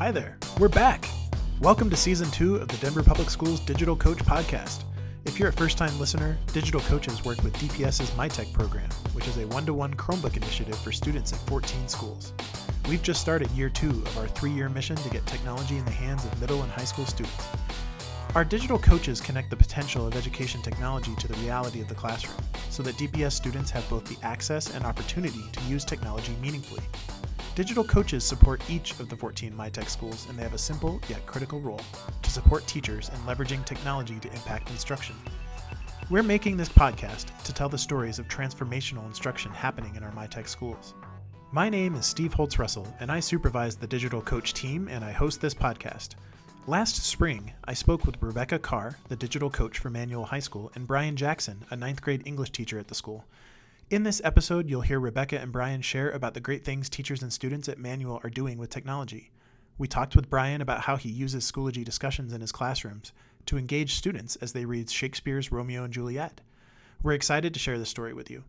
Hi there, we're back. Welcome to season two of the Denver Public Schools Digital Coach Podcast. If you're a first time listener, Digital Coaches work with DPS's MyTech program, which is a one to one Chromebook initiative for students at 14 schools. We've just started year two of our three year mission to get technology in the hands of middle and high school students. Our digital coaches connect the potential of education technology to the reality of the classroom so that DPS students have both the access and opportunity to use technology meaningfully. Digital coaches support each of the 14 MyTech schools, and they have a simple yet critical role to support teachers in leveraging technology to impact instruction. We're making this podcast to tell the stories of transformational instruction happening in our MyTech schools. My name is Steve Holtz Russell, and I supervise the digital coach team and I host this podcast. Last spring, I spoke with Rebecca Carr, the digital coach for Manual High School, and Brian Jackson, a ninth grade English teacher at the school. In this episode, you'll hear Rebecca and Brian share about the great things teachers and students at Manual are doing with technology. We talked with Brian about how he uses Schoology discussions in his classrooms to engage students as they read Shakespeare's Romeo and Juliet. We're excited to share this story with you.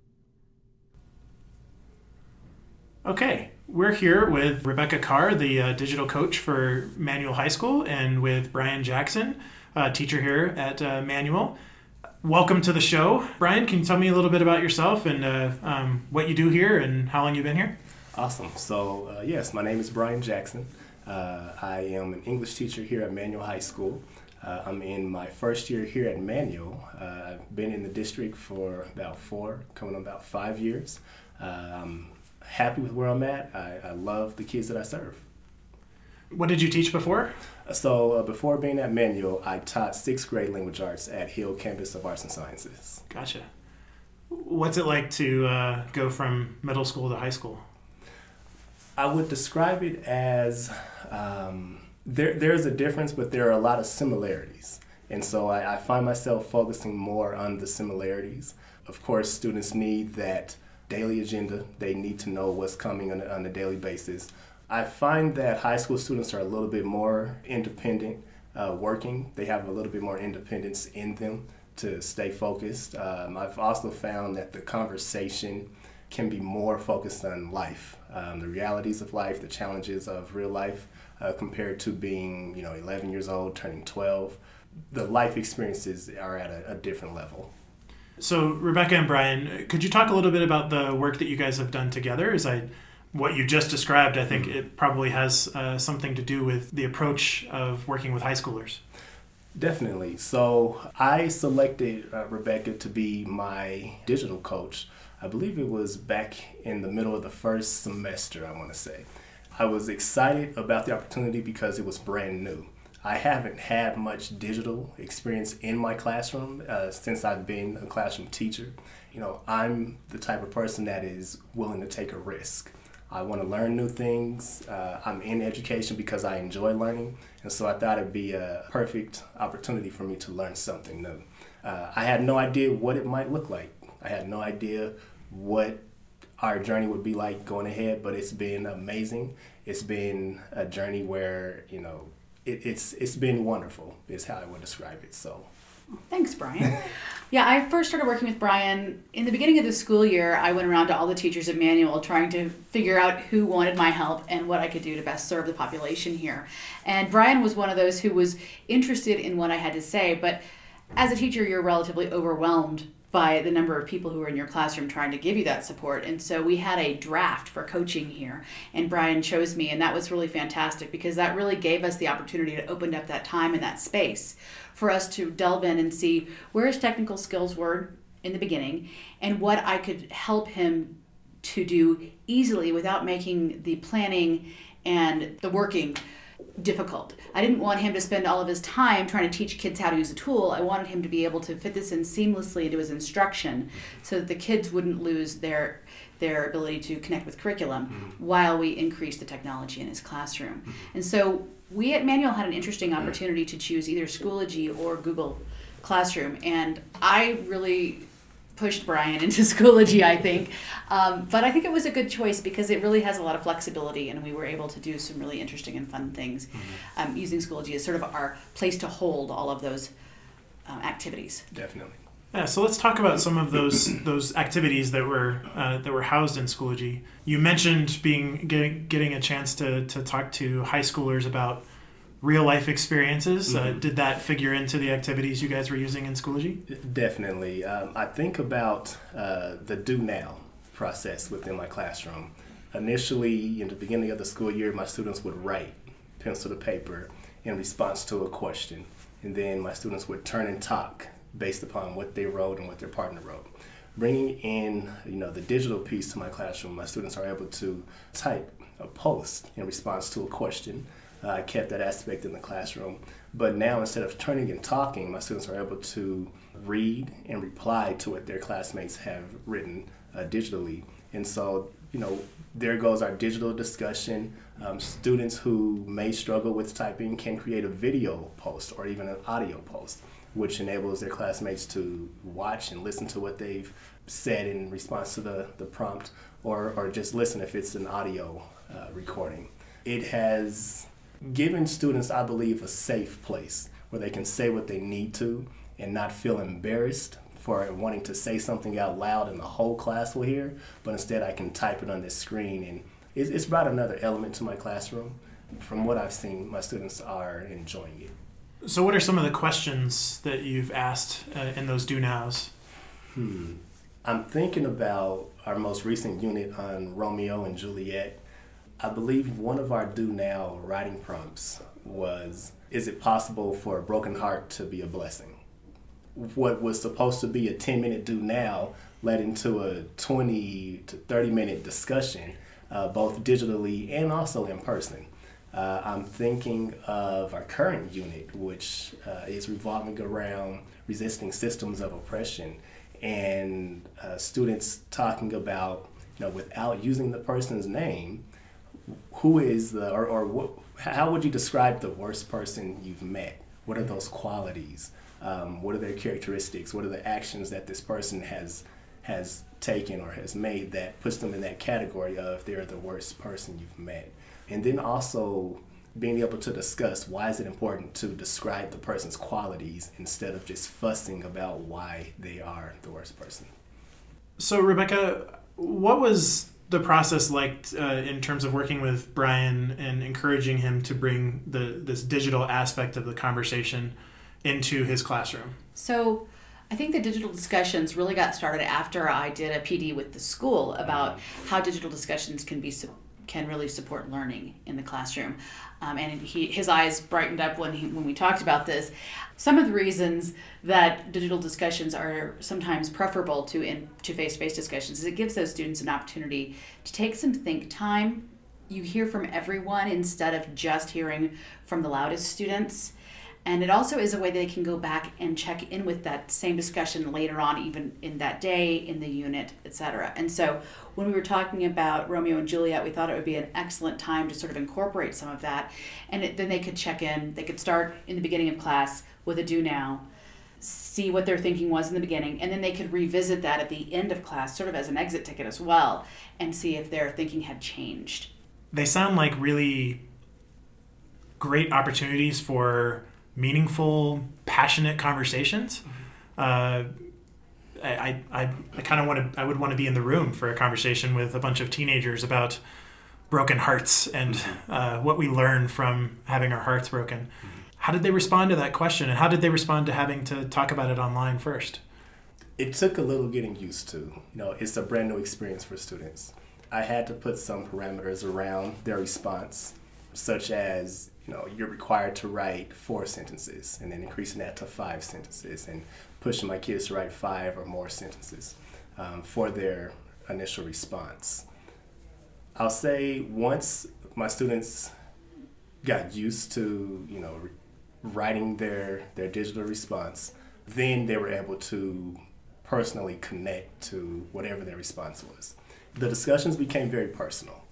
Okay, we're here with Rebecca Carr, the uh, digital coach for Manual High School, and with Brian Jackson, uh, teacher here at uh, Manual. Welcome to the show. Brian, can you tell me a little bit about yourself and uh, um, what you do here and how long you've been here? Awesome. So, uh, yes, my name is Brian Jackson. Uh, I am an English teacher here at Manual High School. Uh, I'm in my first year here at Manual. Uh, I've been in the district for about four, coming on about five years. Uh, I'm happy with where I'm at. I, I love the kids that I serve. What did you teach before? So uh, before being at Manual, I taught sixth grade language arts at Hill Campus of Arts and Sciences. Gotcha. What's it like to uh, go from middle school to high school? I would describe it as um, there, there's a difference, but there are a lot of similarities. And so I, I find myself focusing more on the similarities. Of course, students need that daily agenda, they need to know what's coming on a, on a daily basis. I find that high school students are a little bit more independent uh, working. They have a little bit more independence in them to stay focused. Um, I've also found that the conversation can be more focused on life, um, the realities of life, the challenges of real life, uh, compared to being, you know, 11 years old, turning 12. The life experiences are at a, a different level. So, Rebecca and Brian, could you talk a little bit about the work that you guys have done together? As I what you just described, I think mm-hmm. it probably has uh, something to do with the approach of working with high schoolers. Definitely. So I selected uh, Rebecca to be my digital coach. I believe it was back in the middle of the first semester, I want to say. I was excited about the opportunity because it was brand new. I haven't had much digital experience in my classroom uh, since I've been a classroom teacher. You know, I'm the type of person that is willing to take a risk. I want to learn new things. Uh, I'm in education because I enjoy learning, and so I thought it'd be a perfect opportunity for me to learn something new. Uh, I had no idea what it might look like. I had no idea what our journey would be like going ahead, but it's been amazing. It's been a journey where you know it, it's it's been wonderful. Is how I would describe it. So Thanks, Brian. yeah, I first started working with Brian in the beginning of the school year. I went around to all the teachers at Manual trying to figure out who wanted my help and what I could do to best serve the population here. And Brian was one of those who was interested in what I had to say, but as a teacher, you're relatively overwhelmed by the number of people who are in your classroom trying to give you that support. And so we had a draft for coaching here, and Brian chose me, and that was really fantastic because that really gave us the opportunity to open up that time and that space for us to delve in and see where his technical skills were in the beginning and what I could help him to do easily without making the planning and the working difficult. I didn't want him to spend all of his time trying to teach kids how to use a tool. I wanted him to be able to fit this in seamlessly into his instruction so that the kids wouldn't lose their their ability to connect with curriculum mm-hmm. while we increase the technology in his classroom. Mm-hmm. And so we at Manual had an interesting opportunity to choose either Schoology or Google Classroom, and I really pushed Brian into Schoology, I think. Um, but I think it was a good choice because it really has a lot of flexibility, and we were able to do some really interesting and fun things mm-hmm. um, using Schoology as sort of our place to hold all of those um, activities. Definitely. Yeah, so let's talk about some of those those activities that were uh, that were housed in Schoology. You mentioned being getting, getting a chance to, to talk to high schoolers about real life experiences. Uh, Mhm. Uh, did that figure into the activities you guys were using in Schoology? Definitely. Um, I think about uh, the do now process within my classroom. Initially, in the beginning of the school year, my students would write pencil to paper in response to a question. And then my students would turn and talk based upon what they wrote and what their partner wrote. Bringing in, you know, the digital piece to my classroom, my students are able to type a post in response to a question. Uh, I kept that aspect in the classroom. But now, instead of turning and talking, my students are able to read and reply to what their classmates have written uh, digitally. And so, you know, there goes our digital discussion. Um, students who may struggle with typing can create a video post or even an audio post, which enables their classmates to watch and listen to what they've said in response to the, the prompt or, or just listen if it's an audio uh, recording. It has given students, I believe, a safe place where they can say what they need to and not feel embarrassed for wanting to say something out loud and the whole class will hear, but instead I can type it on this screen and it's, it's brought another element to my classroom. From what I've seen, my students are enjoying it. So, what are some of the questions that you've asked uh, in those do nows? Hmm. I'm thinking about our most recent unit on Romeo and Juliet. I believe one of our do now writing prompts was Is it possible for a broken heart to be a blessing? What was supposed to be a 10 minute do now led into a 20 to 30 minute discussion, uh, both digitally and also in person. Uh, I'm thinking of our current unit, which uh, is revolving around resisting systems of oppression and uh, students talking about, you know, without using the person's name, who is the, or, or what, how would you describe the worst person you've met? What are those qualities? Um, what are their characteristics? What are the actions that this person has has taken or has made that puts them in that category of they're the worst person you've met? And then also being able to discuss why is it important to describe the person's qualities instead of just fussing about why they are the worst person. So, Rebecca, what was the process like uh, in terms of working with Brian and encouraging him to bring the this digital aspect of the conversation into his classroom? So I think the digital discussions really got started after I did a PD with the school about how digital discussions can be su- can really support learning in the classroom. Um, and he, his eyes brightened up when he, when we talked about this. Some of the reasons that digital discussions are sometimes preferable to in to face to face discussions is it gives those students an opportunity to take some think time. You hear from everyone instead of just hearing from the loudest students. And it also is a way that they can go back and check in with that same discussion later on, even in that day, in the unit, etc. And so when we were talking about Romeo and Juliet, we thought it would be an excellent time to sort of incorporate some of that. And it, then they could check in, they could start in the beginning of class with a do now, see what their thinking was in the beginning, and then they could revisit that at the end of class, sort of as an exit ticket as well, and see if their thinking had changed. They sound like really great opportunities for meaningful, passionate conversations. Uh, I, I, I kind of want to, I would want to be in the room for a conversation with a bunch of teenagers about broken hearts and uh, what we learn from having our hearts broken. How did they respond to that question? And how did they respond to having to talk about it online first? It took a little getting used to. You know, it's a brand new experience for students. I had to put some parameters around their response, such as know, you're required to write four sentences and then increasing that to five sentences and pushing my kids to write five or more sentences um, for their initial response. I'll say once my students got used to, you know, re- writing their, their digital response, then they were able to personally connect to whatever their response was. The discussions became very personal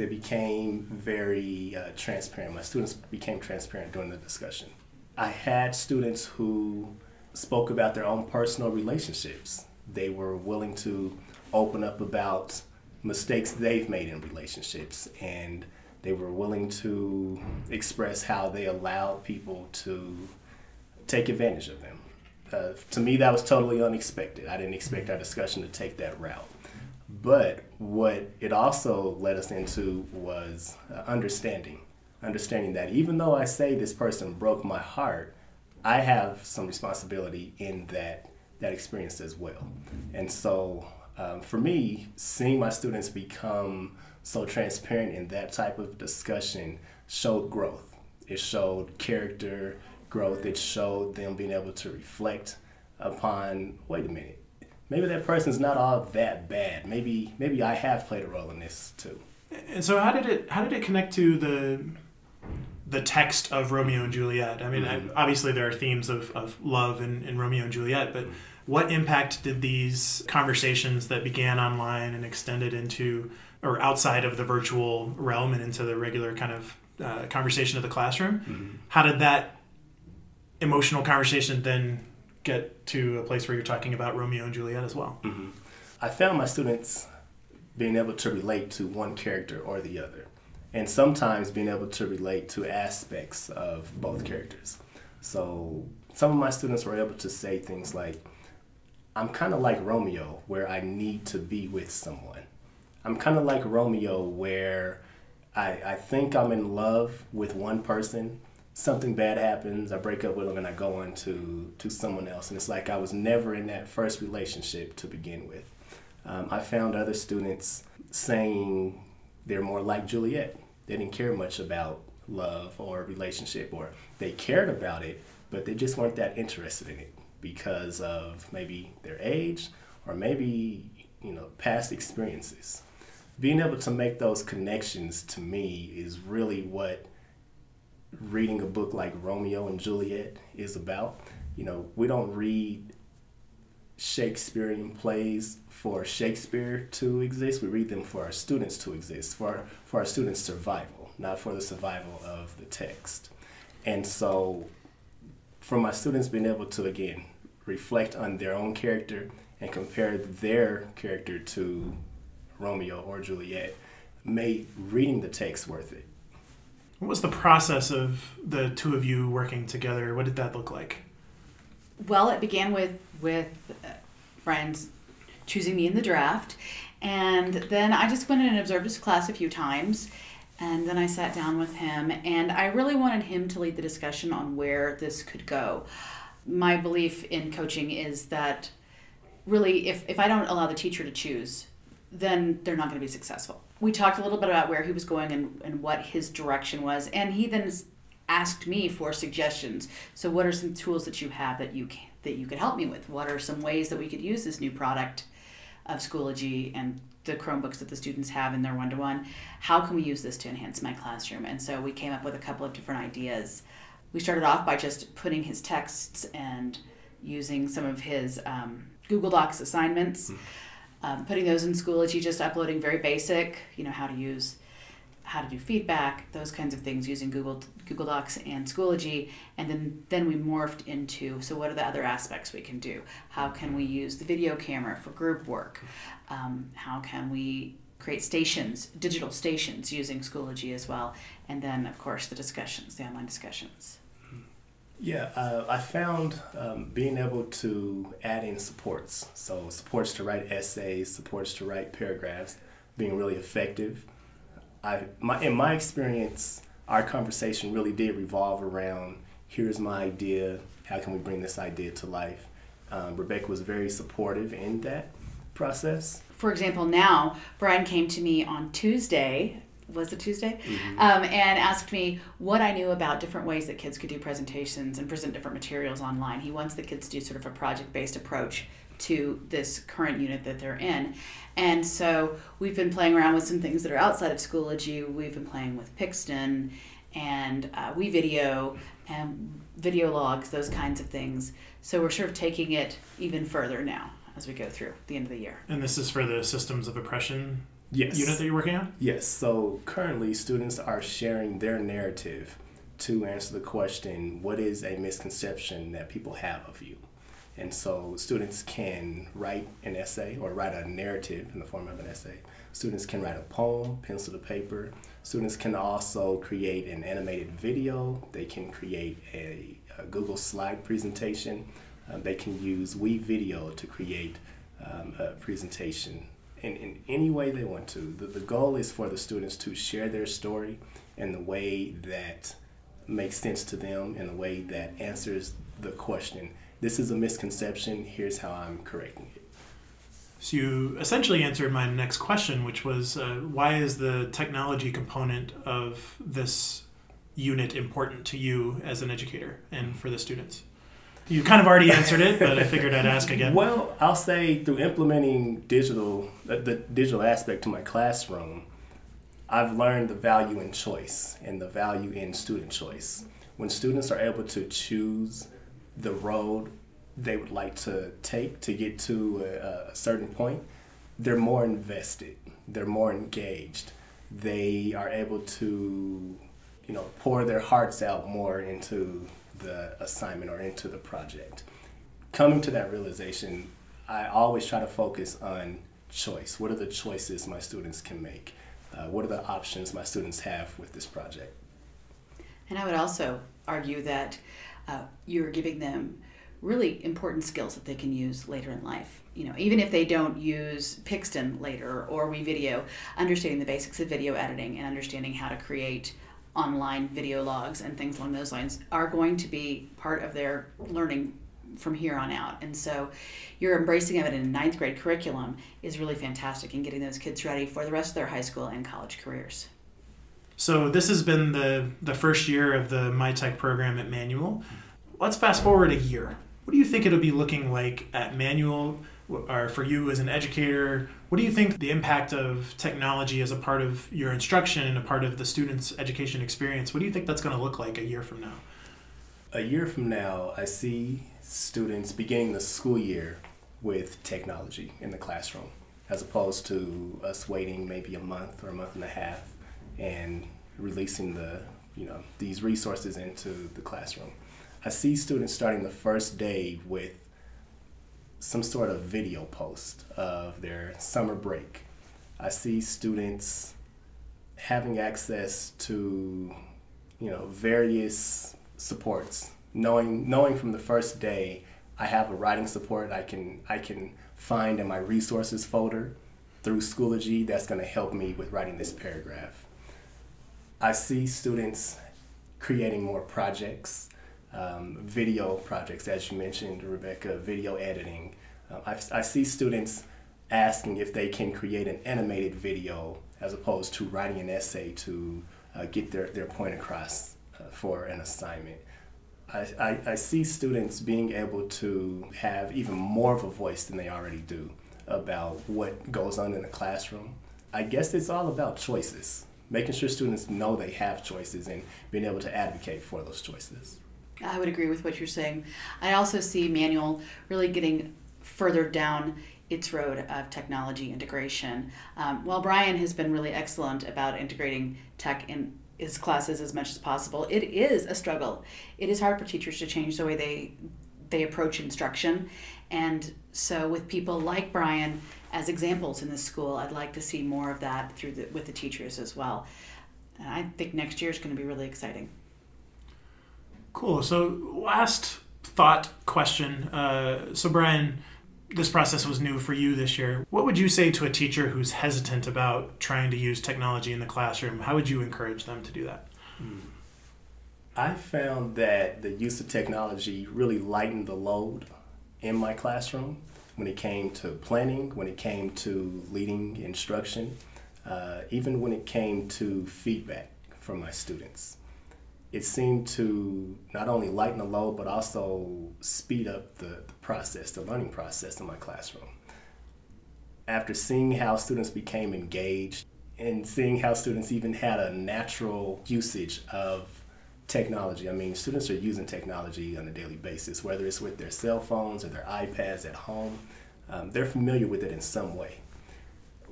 they became very uh, transparent. My students became transparent during the discussion. I had students who spoke about their own personal relationships. They were willing to open up about mistakes they've made in relationships, and they were willing to express how they allowed people to take advantage of them. uh, to me, that was totally unexpected. I didn't expect our discussion to take that route. But what it also led us into was uh, understanding. Understanding that even though I say this person broke my heart, I have some responsibility in that that experience as well. And so, um, for me, seeing my students become so transparent in that type of discussion showed growth. It showed character growth. It showed them being able to reflect upon. Wait a minute, maybe that person's not all that bad. Maybe maybe I have played a role in this too. And so, how did it how did it connect to the the text of Romeo and Juliet? I mean, mm-hmm. I, obviously there are themes of, of love in, in Romeo and Juliet, but what impact did these conversations that began online and extended into or outside of the virtual realm and into the regular kind of uh, conversation of the classroom? Mm-hmm. How did that emotional conversation then get to a place where you're talking about Romeo and Juliet as well? Mm-hmm. I found my students being able to relate to one character or the other, and sometimes being able to relate to aspects of both characters. So some of my students were able to say things like, I'm kind of like Romeo, where I need to be with someone. I'm kind of like Romeo, where I, I think I'm in love with one person. Something bad happens, I break up with them, and I go on to, to someone else. And it's like I was never in that first relationship to begin with. Um, I found other students saying they're more like Juliet. They didn't care much about love or relationship, or they cared about it, but they just weren't that interested in it because of maybe their age or maybe you know past experiences being able to make those connections to me is really what reading a book like Romeo and Juliet is about. You know, we don't read Shakespearean plays for Shakespeare to exist. We read them for our students to exist, for, for our students' survival, not for the survival of the text. And so, for my students being able to, again, reflect on their own character and compare their character to Romeo or Juliet made reading the text worth it. What was the process of the two of you working together? What did that look like? Well, it began with with friends choosing me in the draft, and then I just went in and observed his class a few times, and then I sat down with him, and I really wanted him to lead the discussion on where this could go. My belief in coaching is that really, if if I don't allow the teacher to choose, then they're not going to be successful. We talked a little bit about where he was going and, and what his direction was, and he then asked me for suggestions. So, what are some tools that you have that you can, that you could help me with? What are some ways that we could use this new product of Schoology and the Chromebooks that the students have in their one to one? How can we use this to enhance my classroom? And so we came up with a couple of different ideas. We started off by just putting his texts and using some of his um, Google Docs assignments. Mm-hmm um, putting those in Schoology, just uploading very basic, you know, how to use, how to do feedback, those kinds of things using Google Google Docs and Schoology, and then then we morphed into so what are the other aspects we can do? How can we use the video camera for group work? Um, how can we create stations, digital stations using Schoology as well, and then of course the discussions, the online discussions. Yeah, uh, I found um, being able to add in supports, so supports to write essays, supports to write paragraphs, being really effective. I, my, in my experience, our conversation really did revolve around here's my idea, how can we bring this idea to life? Um, Rebecca was very supportive in that process. For example, now Brian came to me on Tuesday was it Tuesday, mm-hmm. um, and asked me what I knew about different ways that kids could do presentations and present different materials online. He wants the kids to do sort of a project based approach to this current unit that they're in. And so we've been playing around with some things that are outside of Schoology. We've been playing with Pixton and uh, WeVideo and video logs, those kinds of things. So we're sort of taking it even further now as we go through the end of the year. And this is for the systems of oppression yes. unit that you're working on? Yes. So currently, students are sharing their narrative to answer the question what is a misconception that people have of you? And so students can write an essay or write a narrative in the form of an essay. Students can write a poem, pencil to paper. Students can also create an animated video. They can create a, a Google slide presentation. Um, they can use WeVideo to create um, a presentation in, in any way they want to. The, the goal is for the students to share their story in the way that makes sense to them, in a way that answers the question. This is a misconception, here's how I'm correcting it. So you essentially answered my next question, which was uh, why is the technology component of this unit important to you as an educator and for the students? You kind of already answered it, but I figured I'd ask again. Well, I'll say through implementing digital, the, the digital aspect to my classroom, I've learned the value in choice and the value in student choice. When students are able to choose the road they would like to take to get to a, a certain point, they're more invested, they're more engaged, they are able to, you know, pour their hearts out more into the assignment or into the project. Coming to that realization, I always try to focus on choice. What are the choices my students can make? Uh, what are the options my students have with this project? And I would also argue that uh, you're giving them really important skills that they can use later in life. You know, even if they don't use Pixton later or WeVideo, understanding the basics of video editing and understanding how to create online video logs and things along those lines are going to be part of their learning from here on out. And so your embracing of it in a ninth grade curriculum is really fantastic in getting those kids ready for the rest of their high school and college careers. So this has been the, the first year of the MyTech program at Manual. Let's fast forward a year. What do you think it'll be looking like at Manual or for you as an educator? What do you think the impact of technology as a part of your instruction and a part of the student's education experience? What do you think that's going to look like a year from now? A year from now, I see students beginning the school year with technology in the classroom, as opposed to us waiting maybe a month or a month and a half and releasing the you know these resources into the classroom. I see students starting the first day with some sort of video post of their summer break. I see students having access to you know various supports knowing knowing from the first day I have a writing support I can I can find in my resources folder through Schoology that's going to help me with writing this paragraph. I see students creating more projects um, video projects, as you mentioned, Rebecca, video editing. Uh, I, I see students asking if they can create an animated video as opposed to writing an essay to uh, get their, their point across uh, for an assignment. I, I, I, see students being able to have even more of a voice than they already do about what goes on in the classroom. I guess it's all about choices, making sure students know they have choices and being able to advocate for those choices. I would agree with what you're saying. I also see Manual really getting further down its road of technology integration. Um, while Brian has been really excellent about integrating tech in his classes as much as possible, it is a struggle. It is hard for teachers to change the way they they approach instruction, and so with people like Brian as examples in the school, I'd like to see more of that through the, with the teachers as well. And I think next year is going to be really exciting. Cool. So, last thought question. Uh, so, Brian, this process was new for you this year. What would you say to a teacher who's hesitant about trying to use technology in the classroom? How would you encourage them to do that? Hmm. I found that the use of technology really lightened the load in my classroom when it came to planning, when it came to leading instruction, uh, even when it came to feedback from my students it seemed to not only lighten the load but also speed up the, the process, the learning process in my classroom. After seeing how students became engaged and seeing how students even had a natural usage of technology. I mean, students are using technology on a daily basis, whether it's with their cell phones or their iPads at home. Um, they're familiar with it in some way.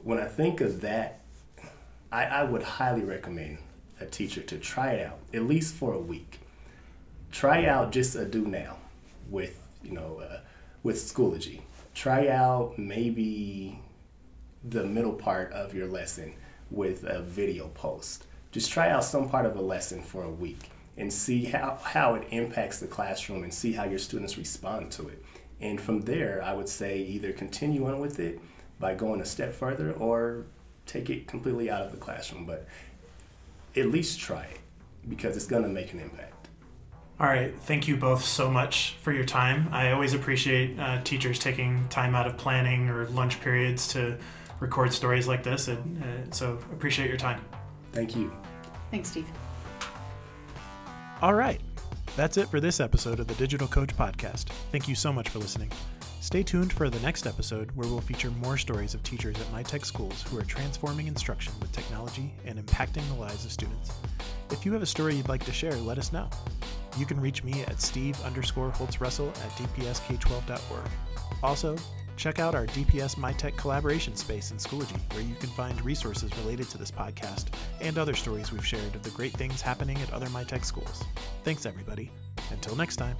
When I think of that, I, I would highly recommend a teacher to try it out at least for a week. Try out just a do now with you know uh, with Schoology. Try out maybe the middle part of your lesson with a video post. Just try out some part of a lesson for a week and see how, how it impacts the classroom and see how your students respond to it. And from there, I would say either continue on with it by going a step further or take it completely out of the classroom. But at least try it because it's going to make an impact. All right. Thank you both so much for your time. I always appreciate uh, teachers taking time out of planning or lunch periods to record stories like this. And, uh, so appreciate your time. Thank you. Thanks, Steve. All right. That's it for this episode of the Digital Coach Podcast. Thank you so much for listening. Stay tuned for the next episode where we'll feature more stories of teachers at MyTech schools who are transforming instruction with technology and impacting the lives of students. If you have a story you'd like to share, let us know. You can reach me at steve underscore Holtz Russell at dpsk12.org. Also, check out our DPS MyTech collaboration space in Schoology, where you can find resources related to this podcast and other stories we've shared of the great things happening at other MyTech schools. Thanks, everybody. Until next time.